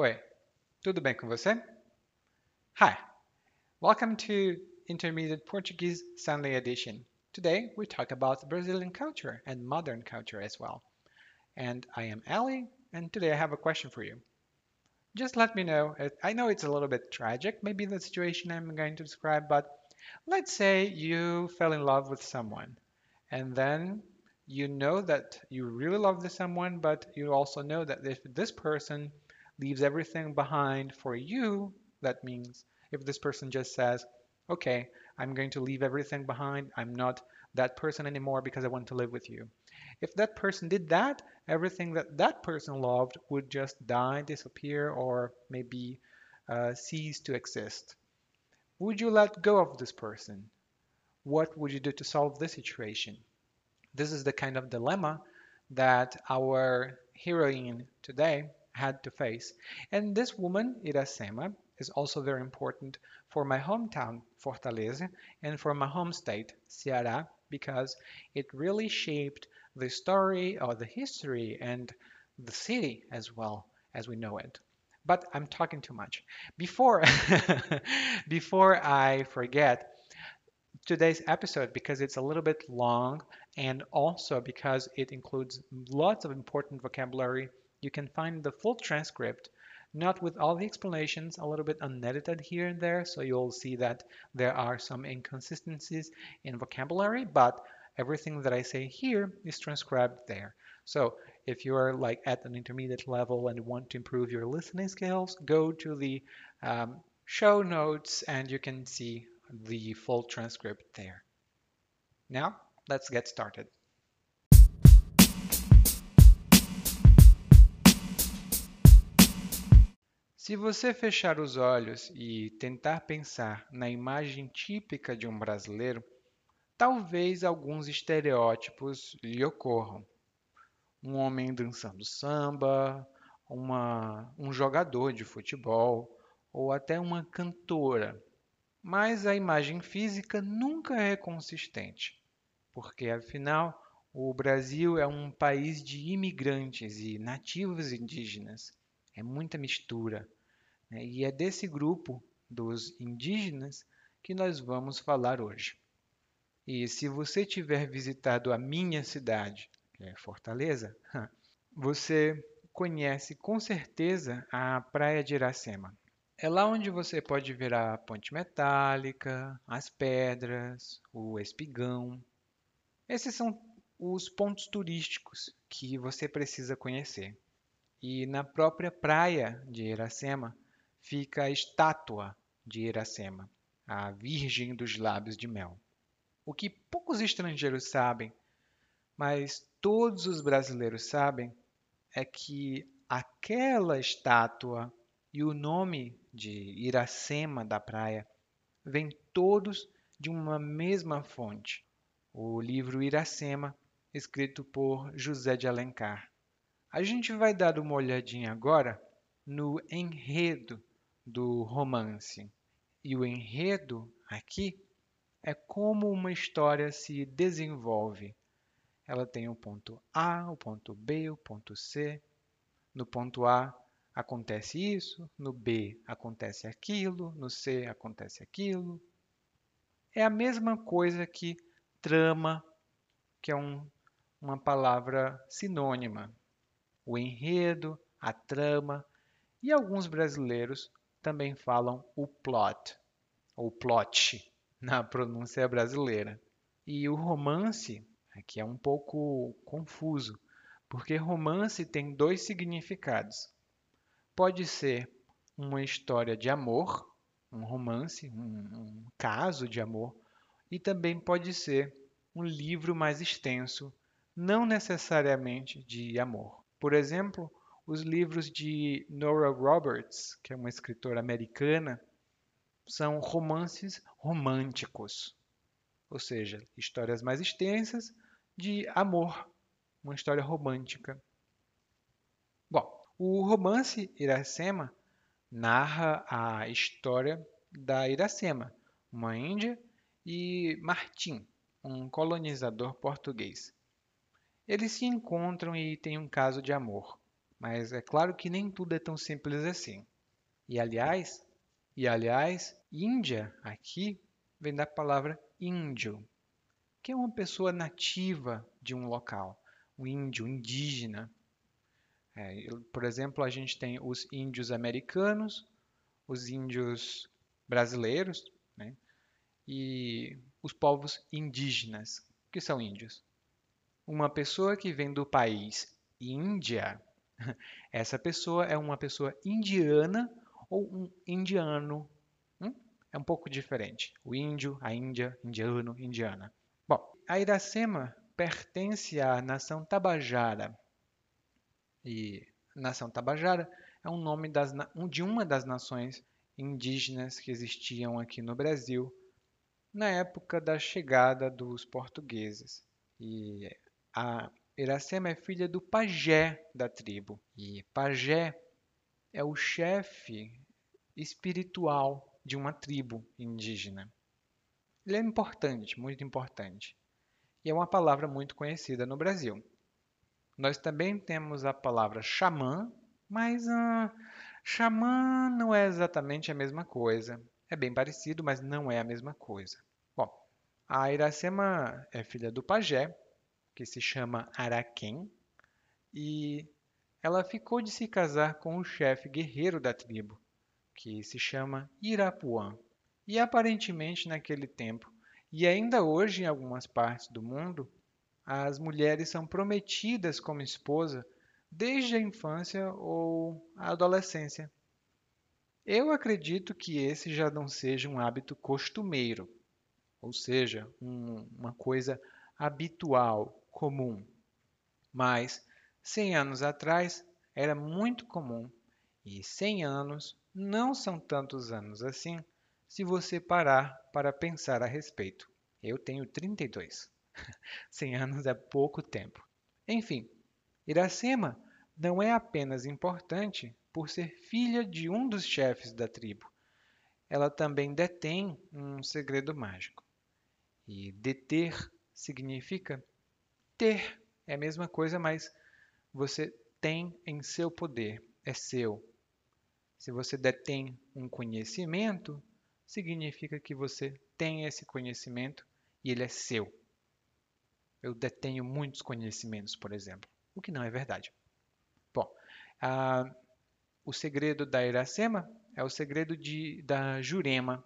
Oi, tudo bem com você? Hi, welcome to Intermediate Portuguese Sunday edition. Today we talk about Brazilian culture and modern culture as well. And I am Ali, and today I have a question for you. Just let me know. I know it's a little bit tragic, maybe the situation I'm going to describe, but let's say you fell in love with someone, and then you know that you really love this someone, but you also know that if this person leaves everything behind for you, that means if this person just says, okay, I'm going to leave everything behind, I'm not that person anymore because I want to live with you. If that person did that, everything that that person loved would just die, disappear, or maybe uh, cease to exist. Would you let go of this person? What would you do to solve this situation? This is the kind of dilemma that our heroine today had to face. And this woman, Iracema, is also very important for my hometown, Fortaleza, and for my home state, Ceará, because it really shaped the story or the history and the city as well as we know it. But I'm talking too much. Before before I forget today's episode because it's a little bit long and also because it includes lots of important vocabulary you can find the full transcript, not with all the explanations, a little bit unedited here and there, so you'll see that there are some inconsistencies in vocabulary, but everything that I say here is transcribed there. So if you are like at an intermediate level and want to improve your listening skills, go to the um, show notes and you can see the full transcript there. Now, let's get started. Se você fechar os olhos e tentar pensar na imagem típica de um brasileiro, talvez alguns estereótipos lhe ocorram. Um homem dançando samba, uma, um jogador de futebol ou até uma cantora. Mas a imagem física nunca é consistente, porque afinal o Brasil é um país de imigrantes e nativos indígenas. É muita mistura. Né? E é desse grupo dos indígenas que nós vamos falar hoje. E se você tiver visitado a minha cidade, que é Fortaleza, você conhece com certeza a Praia de Iracema. É lá onde você pode ver a ponte metálica, as pedras, o espigão. Esses são os pontos turísticos que você precisa conhecer. E na própria praia de Iracema fica a estátua de Iracema, a Virgem dos Lábios de Mel. O que poucos estrangeiros sabem, mas todos os brasileiros sabem, é que aquela estátua e o nome de Iracema da praia vêm todos de uma mesma fonte, o livro Iracema, escrito por José de Alencar. A gente vai dar uma olhadinha agora no enredo do romance. E o enredo aqui é como uma história se desenvolve. Ela tem o ponto A, o ponto B, o ponto C. No ponto A acontece isso, no B acontece aquilo, no C acontece aquilo. É a mesma coisa que trama, que é um, uma palavra sinônima. O enredo, a trama, e alguns brasileiros também falam o plot, ou plot, na pronúncia brasileira. E o romance, aqui é um pouco confuso, porque romance tem dois significados. Pode ser uma história de amor, um romance, um, um caso de amor, e também pode ser um livro mais extenso, não necessariamente de amor. Por exemplo, os livros de Nora Roberts, que é uma escritora americana, são romances românticos, ou seja, histórias mais extensas de amor, uma história romântica. Bom, o romance Iracema narra a história da Iracema, uma índia, e Martim, um colonizador português. Eles se encontram e têm um caso de amor. Mas é claro que nem tudo é tão simples assim. E aliás, e aliás, Índia aqui vem da palavra índio, que é uma pessoa nativa de um local, um índio, indígena. É, por exemplo, a gente tem os índios americanos, os índios brasileiros, né? e os povos indígenas, que são índios. Uma pessoa que vem do país Índia, essa pessoa é uma pessoa indiana ou um indiano. Hum? É um pouco diferente. O índio, a Índia, indiano, indiana. Bom, a Iracema pertence à nação Tabajara. E nação Tabajara é um nome das, de uma das nações indígenas que existiam aqui no Brasil na época da chegada dos portugueses. E a Iracema é filha do pajé da tribo. E pajé é o chefe espiritual de uma tribo indígena. Ele é importante, muito importante. E é uma palavra muito conhecida no Brasil. Nós também temos a palavra xamã, mas uh, xamã não é exatamente a mesma coisa. É bem parecido, mas não é a mesma coisa. Bom, a Iracema é filha do pajé, que se chama Araquém, e ela ficou de se casar com o chefe guerreiro da tribo, que se chama Irapuã. E aparentemente naquele tempo, e ainda hoje em algumas partes do mundo, as mulheres são prometidas como esposa desde a infância ou a adolescência. Eu acredito que esse já não seja um hábito costumeiro, ou seja, um, uma coisa habitual, comum. Mas 100 anos atrás era muito comum e 100 anos não são tantos anos assim se você parar para pensar a respeito. Eu tenho 32. 100 anos é pouco tempo. Enfim, Iracema não é apenas importante por ser filha de um dos chefes da tribo. Ela também detém um segredo mágico. E deter significa ter. É a mesma coisa, mas você tem em seu poder, é seu. Se você detém um conhecimento, significa que você tem esse conhecimento e ele é seu. Eu detenho muitos conhecimentos, por exemplo, o que não é verdade. Bom, ah, o segredo da Iracema é o segredo de, da Jurema.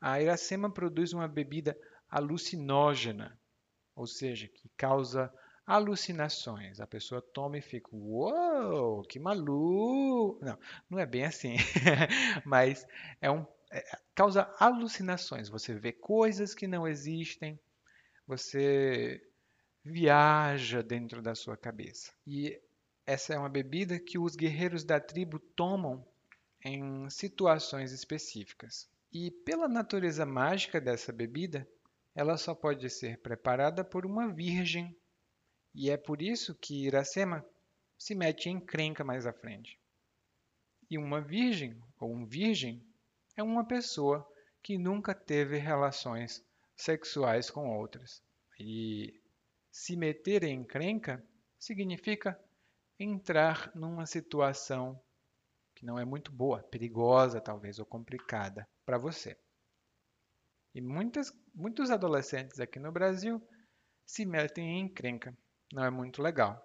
A Iracema produz uma bebida alucinógena, ou seja, que causa alucinações. A pessoa toma e fica, uou, que maluco! Não, não é bem assim, mas é um, é, causa alucinações. Você vê coisas que não existem, você viaja dentro da sua cabeça. E essa é uma bebida que os guerreiros da tribo tomam em situações específicas. E pela natureza mágica dessa bebida, ela só pode ser preparada por uma virgem. E é por isso que Iracema se mete em crenca mais à frente. E uma virgem, ou um virgem, é uma pessoa que nunca teve relações sexuais com outras. E se meter em crenca significa entrar numa situação que não é muito boa, perigosa talvez, ou complicada para você. E muitas, muitos adolescentes aqui no Brasil se metem em encrenca. Não é muito legal.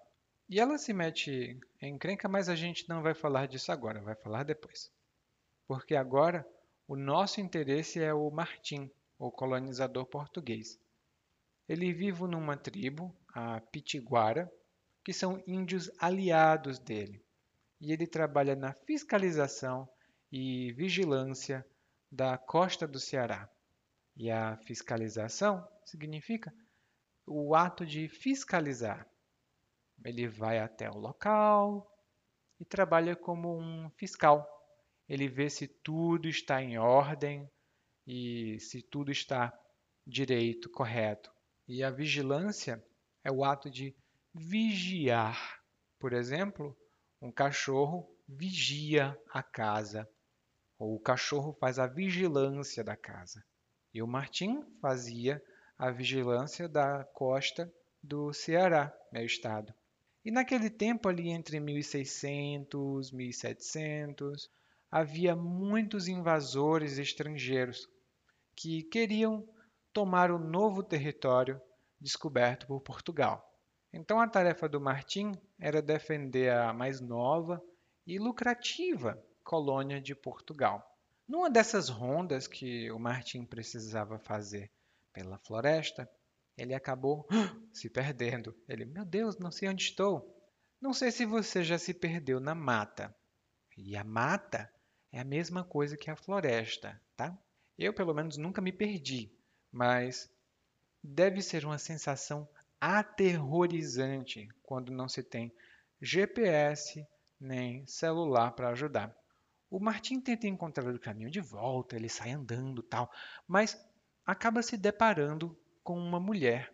E ela se mete em encrenca, mas a gente não vai falar disso agora, vai falar depois. Porque agora o nosso interesse é o Martim, o colonizador português. Ele vive numa tribo, a Pitiguara, que são índios aliados dele. E ele trabalha na fiscalização e vigilância da costa do Ceará. E a fiscalização significa o ato de fiscalizar. Ele vai até o local e trabalha como um fiscal. Ele vê se tudo está em ordem e se tudo está direito, correto. E a vigilância é o ato de vigiar. Por exemplo, um cachorro vigia a casa, ou o cachorro faz a vigilância da casa. E o Martim fazia a vigilância da costa do Ceará, meu estado. E naquele tempo, ali entre 1600 e 1700, havia muitos invasores estrangeiros que queriam tomar o novo território descoberto por Portugal. Então a tarefa do Martim era defender a mais nova e lucrativa colônia de Portugal. Numa dessas rondas que o Martim precisava fazer pela floresta, ele acabou se perdendo. Ele, meu Deus, não sei onde estou. Não sei se você já se perdeu na mata. E a mata é a mesma coisa que a floresta, tá? Eu, pelo menos, nunca me perdi, mas deve ser uma sensação aterrorizante quando não se tem GPS nem celular para ajudar. O Martin tenta encontrar o caminho de volta, ele sai andando tal, mas acaba se deparando com uma mulher.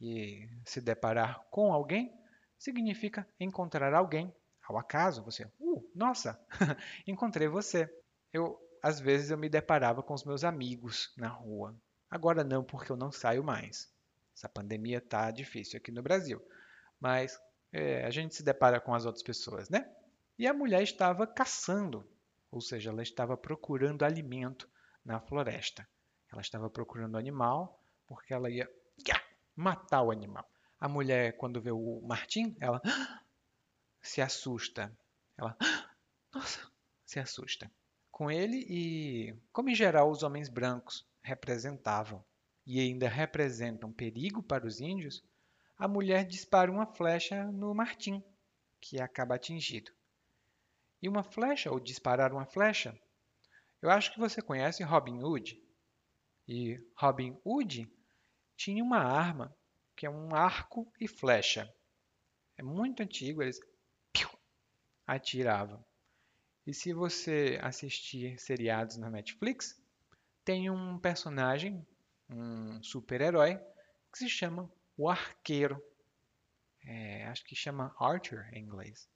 E se deparar com alguém significa encontrar alguém. Ao acaso, você, uh, nossa, encontrei você. Eu, às vezes, eu me deparava com os meus amigos na rua. Agora não, porque eu não saio mais. Essa pandemia tá difícil aqui no Brasil. Mas é, a gente se depara com as outras pessoas, né? E a mulher estava caçando, ou seja, ela estava procurando alimento na floresta. Ela estava procurando animal porque ela ia matar o animal. A mulher, quando vê o Martim, ela se assusta. Ela, nossa, se assusta com ele e, como em geral os homens brancos representavam e ainda representam perigo para os índios, a mulher dispara uma flecha no Martim, que acaba atingido. E uma flecha, ou disparar uma flecha, eu acho que você conhece Robin Hood. E Robin Hood tinha uma arma que é um arco e flecha. É muito antigo, eles atiravam. E se você assistir seriados na Netflix, tem um personagem um super-herói que se chama o Arqueiro. É, acho que chama Archer em inglês.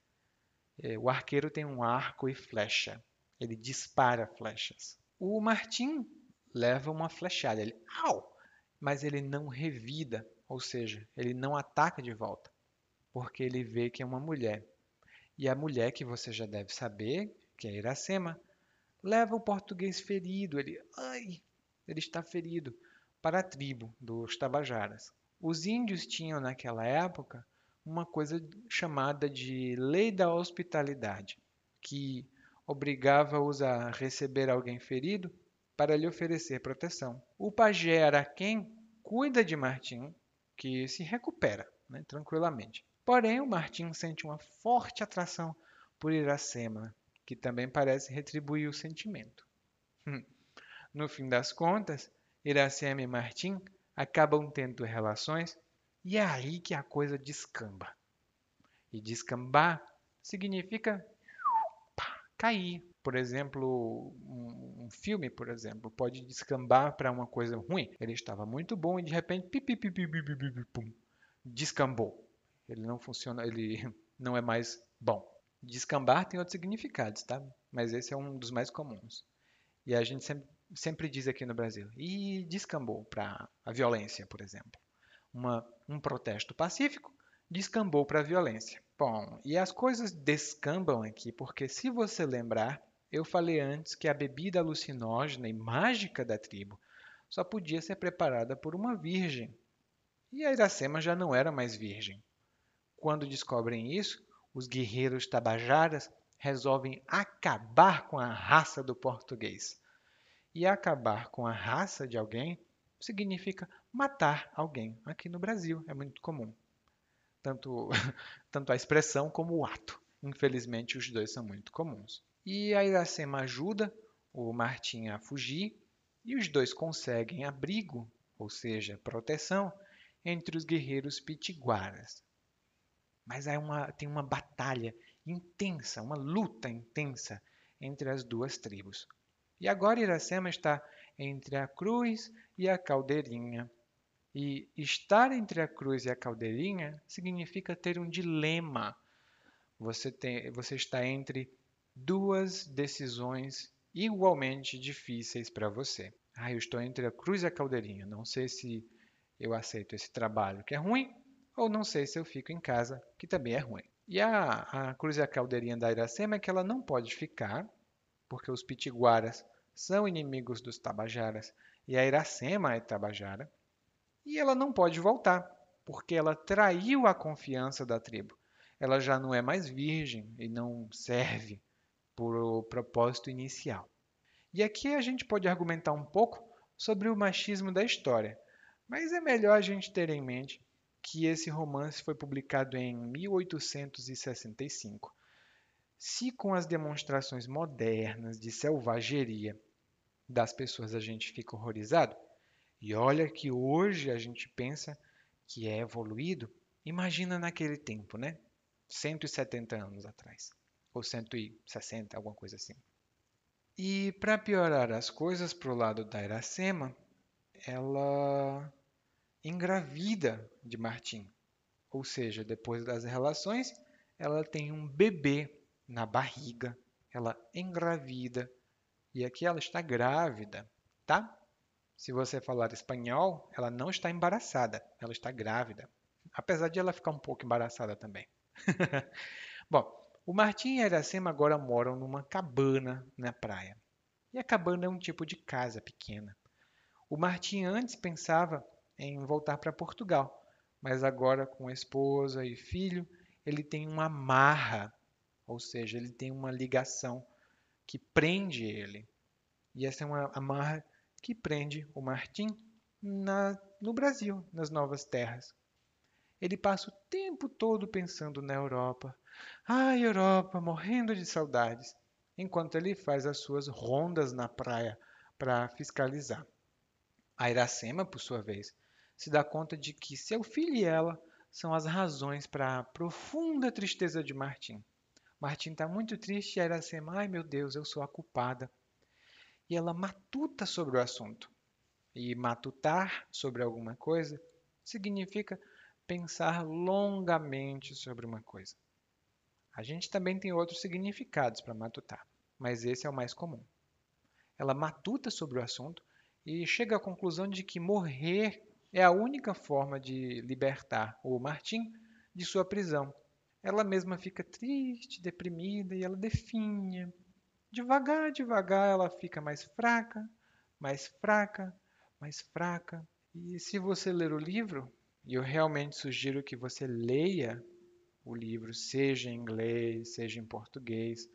É, o arqueiro tem um arco e flecha. Ele dispara flechas. O Martim leva uma flechada. Ele, au! Mas ele não revida, ou seja, ele não ataca de volta, porque ele vê que é uma mulher. E a mulher, que você já deve saber, que é Iracema, leva o português ferido. Ele, ai, ele está ferido para a tribo dos Tabajaras. Os índios tinham naquela época uma coisa chamada de lei da hospitalidade, que obrigava-os a receber alguém ferido para lhe oferecer proteção. O pajé era quem cuida de Martim, que se recupera né, tranquilamente. Porém, o Martim sente uma forte atração por Iracema, que também parece retribuir o sentimento. No fim das contas, Iracema e Martim acabam tendo relações e é aí que a coisa descamba. E descambar significa cair. Por exemplo, um, um, filme, por exemplo, pode descambar para uma coisa ruim. Ele estava muito bom e de repente pum, descambou. Ele não funciona, ele não é mais bom. Descambar tem outros significados, tá? Mas esse é um dos mais comuns. E a gente sempre sempre diz aqui no Brasil, e descambou para a violência, por exemplo. Uma, um protesto pacífico descambou para a violência. Bom, e as coisas descambam aqui porque, se você lembrar, eu falei antes que a bebida alucinógena e mágica da tribo só podia ser preparada por uma virgem. E a Iracema já não era mais virgem. Quando descobrem isso, os guerreiros tabajaras resolvem acabar com a raça do português. E acabar com a raça de alguém significa matar alguém. Aqui no Brasil é muito comum. Tanto, tanto a expressão como o ato. Infelizmente, os dois são muito comuns. E a Iracema ajuda o Martim a fugir e os dois conseguem abrigo, ou seja, proteção, entre os guerreiros pitiguaras. Mas há uma, tem uma batalha intensa, uma luta intensa entre as duas tribos. E agora Iracema está entre a cruz e a caldeirinha. E estar entre a cruz e a caldeirinha significa ter um dilema. Você, tem, você está entre duas decisões igualmente difíceis para você. Ah, eu estou entre a cruz e a caldeirinha. Não sei se eu aceito esse trabalho que é ruim ou não sei se eu fico em casa, que também é ruim. E a, a Cruz e a Caldeirinha da Iracema é que ela não pode ficar, porque os pitiguaras são inimigos dos tabajaras e a Iracema é tabajara. E ela não pode voltar, porque ela traiu a confiança da tribo. Ela já não é mais virgem e não serve por o propósito inicial. E aqui a gente pode argumentar um pouco sobre o machismo da história, mas é melhor a gente ter em mente que esse romance foi publicado em 1865. Se com as demonstrações modernas de selvageria das pessoas a gente fica horrorizado, e olha que hoje a gente pensa que é evoluído, imagina naquele tempo, né? 170 anos atrás, ou 160, alguma coisa assim. E para piorar as coisas para o lado da Iracema, ela engravida de Martim. Ou seja, depois das relações, ela tem um bebê na barriga, ela engravida. E aqui ela está grávida, tá? Se você falar espanhol, ela não está embaraçada, ela está grávida. Apesar de ela ficar um pouco embaraçada também. Bom, o Martim e a Iracema agora moram numa cabana na praia. E a cabana é um tipo de casa pequena. O Martim antes pensava em voltar para Portugal. Mas agora, com esposa e filho, ele tem uma marra, ou seja, ele tem uma ligação que prende ele. E essa é uma amarra que prende o Martim na, no Brasil, nas novas terras. Ele passa o tempo todo pensando na Europa. Ai, Europa, morrendo de saudades, enquanto ele faz as suas rondas na praia para fiscalizar. A Iracema, por sua vez, se dá conta de que seu filho e ela são as razões para a profunda tristeza de Martim. Martim está muito triste e a Iracema, ai meu Deus, eu sou a culpada. E ela matuta sobre o assunto. E matutar sobre alguma coisa significa pensar longamente sobre uma coisa. A gente também tem outros significados para matutar, mas esse é o mais comum. Ela matuta sobre o assunto e chega à conclusão de que morrer é a única forma de libertar o Martim de sua prisão. Ela mesma fica triste, deprimida e ela definha. Devagar, devagar, ela fica mais fraca, mais fraca, mais fraca. E se você ler o livro, e eu realmente sugiro que você leia o livro, seja em inglês, seja em português.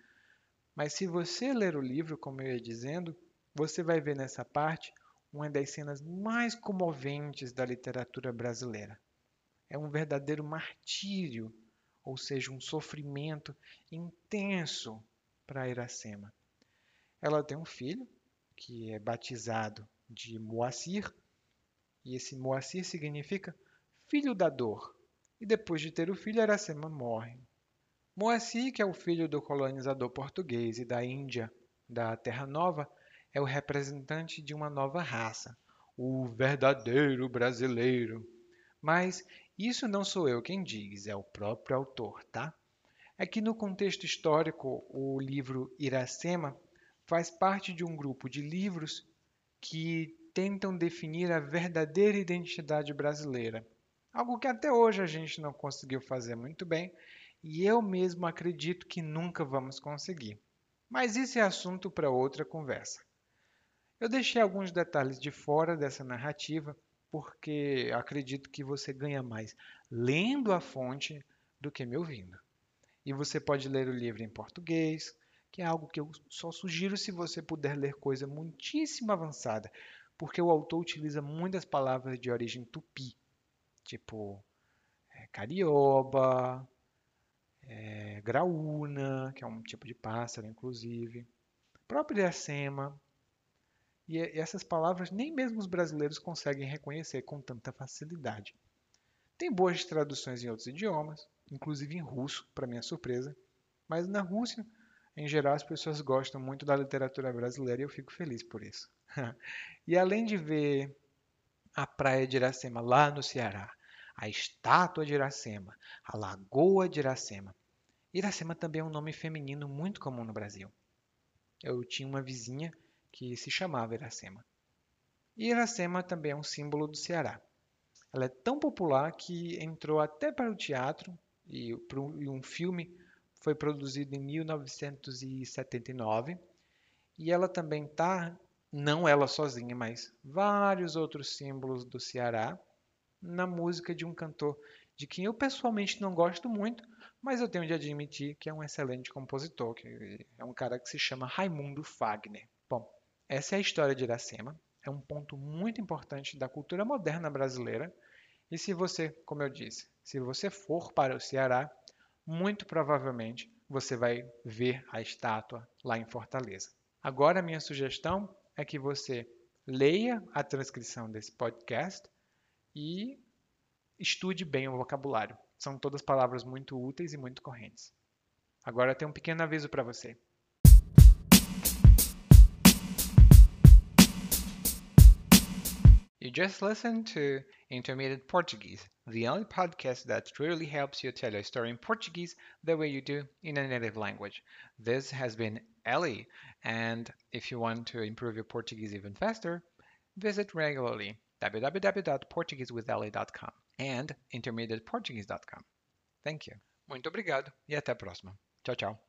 Mas se você ler o livro, como eu ia dizendo, você vai ver nessa parte uma das cenas mais comoventes da literatura brasileira. É um verdadeiro martírio, ou seja, um sofrimento intenso para Iracema. Ela tem um filho, que é batizado de Moacir, e esse Moacir significa filho da dor. E depois de ter o filho, Iracema morre. Moacir, que é o filho do colonizador português e da Índia, da Terra Nova, é o representante de uma nova raça, o verdadeiro brasileiro. Mas isso não sou eu quem diz, é o próprio autor, tá? É que no contexto histórico, o livro Iracema faz parte de um grupo de livros que tentam definir a verdadeira identidade brasileira. Algo que até hoje a gente não conseguiu fazer muito bem e eu mesmo acredito que nunca vamos conseguir. Mas isso é assunto para outra conversa. Eu deixei alguns detalhes de fora dessa narrativa porque acredito que você ganha mais lendo a fonte do que me ouvindo. E você pode ler o livro em português, que é algo que eu só sugiro se você puder ler coisa muitíssimo avançada, porque o autor utiliza muitas palavras de origem tupi, tipo é, carioba, é, graúna, que é um tipo de pássaro, inclusive, próprio Iracema, e essas palavras nem mesmo os brasileiros conseguem reconhecer com tanta facilidade. Tem boas traduções em outros idiomas, inclusive em russo, para minha surpresa, mas na Rússia, em geral, as pessoas gostam muito da literatura brasileira e eu fico feliz por isso. e além de ver a praia de Iracema lá no Ceará, a estátua de Iracema, a lagoa de Iracema, Iracema também é um nome feminino muito comum no Brasil. Eu tinha uma vizinha que se chamava Iracema. E Iracema também é um símbolo do Ceará. Ela é tão popular que entrou até para o teatro e, e um filme foi produzido em 1979. E ela também está, não ela sozinha, mas vários outros símbolos do Ceará na música de um cantor de quem eu pessoalmente não gosto muito, mas eu tenho de admitir que é um excelente compositor, que é um cara que se chama Raimundo Fagner. Bom, essa é a história de Iracema, é um ponto muito importante da cultura moderna brasileira. E se você, como eu disse, se você for para o Ceará, muito provavelmente você vai ver a estátua lá em Fortaleza. Agora, minha sugestão é que você leia a transcrição desse podcast e estude bem o vocabulário. São todas palavras muito úteis e muito correntes. Agora tem um pequeno aviso para você. Just listened to Intermediate Portuguese, the only podcast that truly helps you tell a story in Portuguese the way you do in a native language. This has been Ellie, and if you want to improve your Portuguese even faster, visit regularly www.portuguesewithelly.com and intermediateportuguese.com. Thank you. Muito obrigado e até a próxima. Tchau, tchau.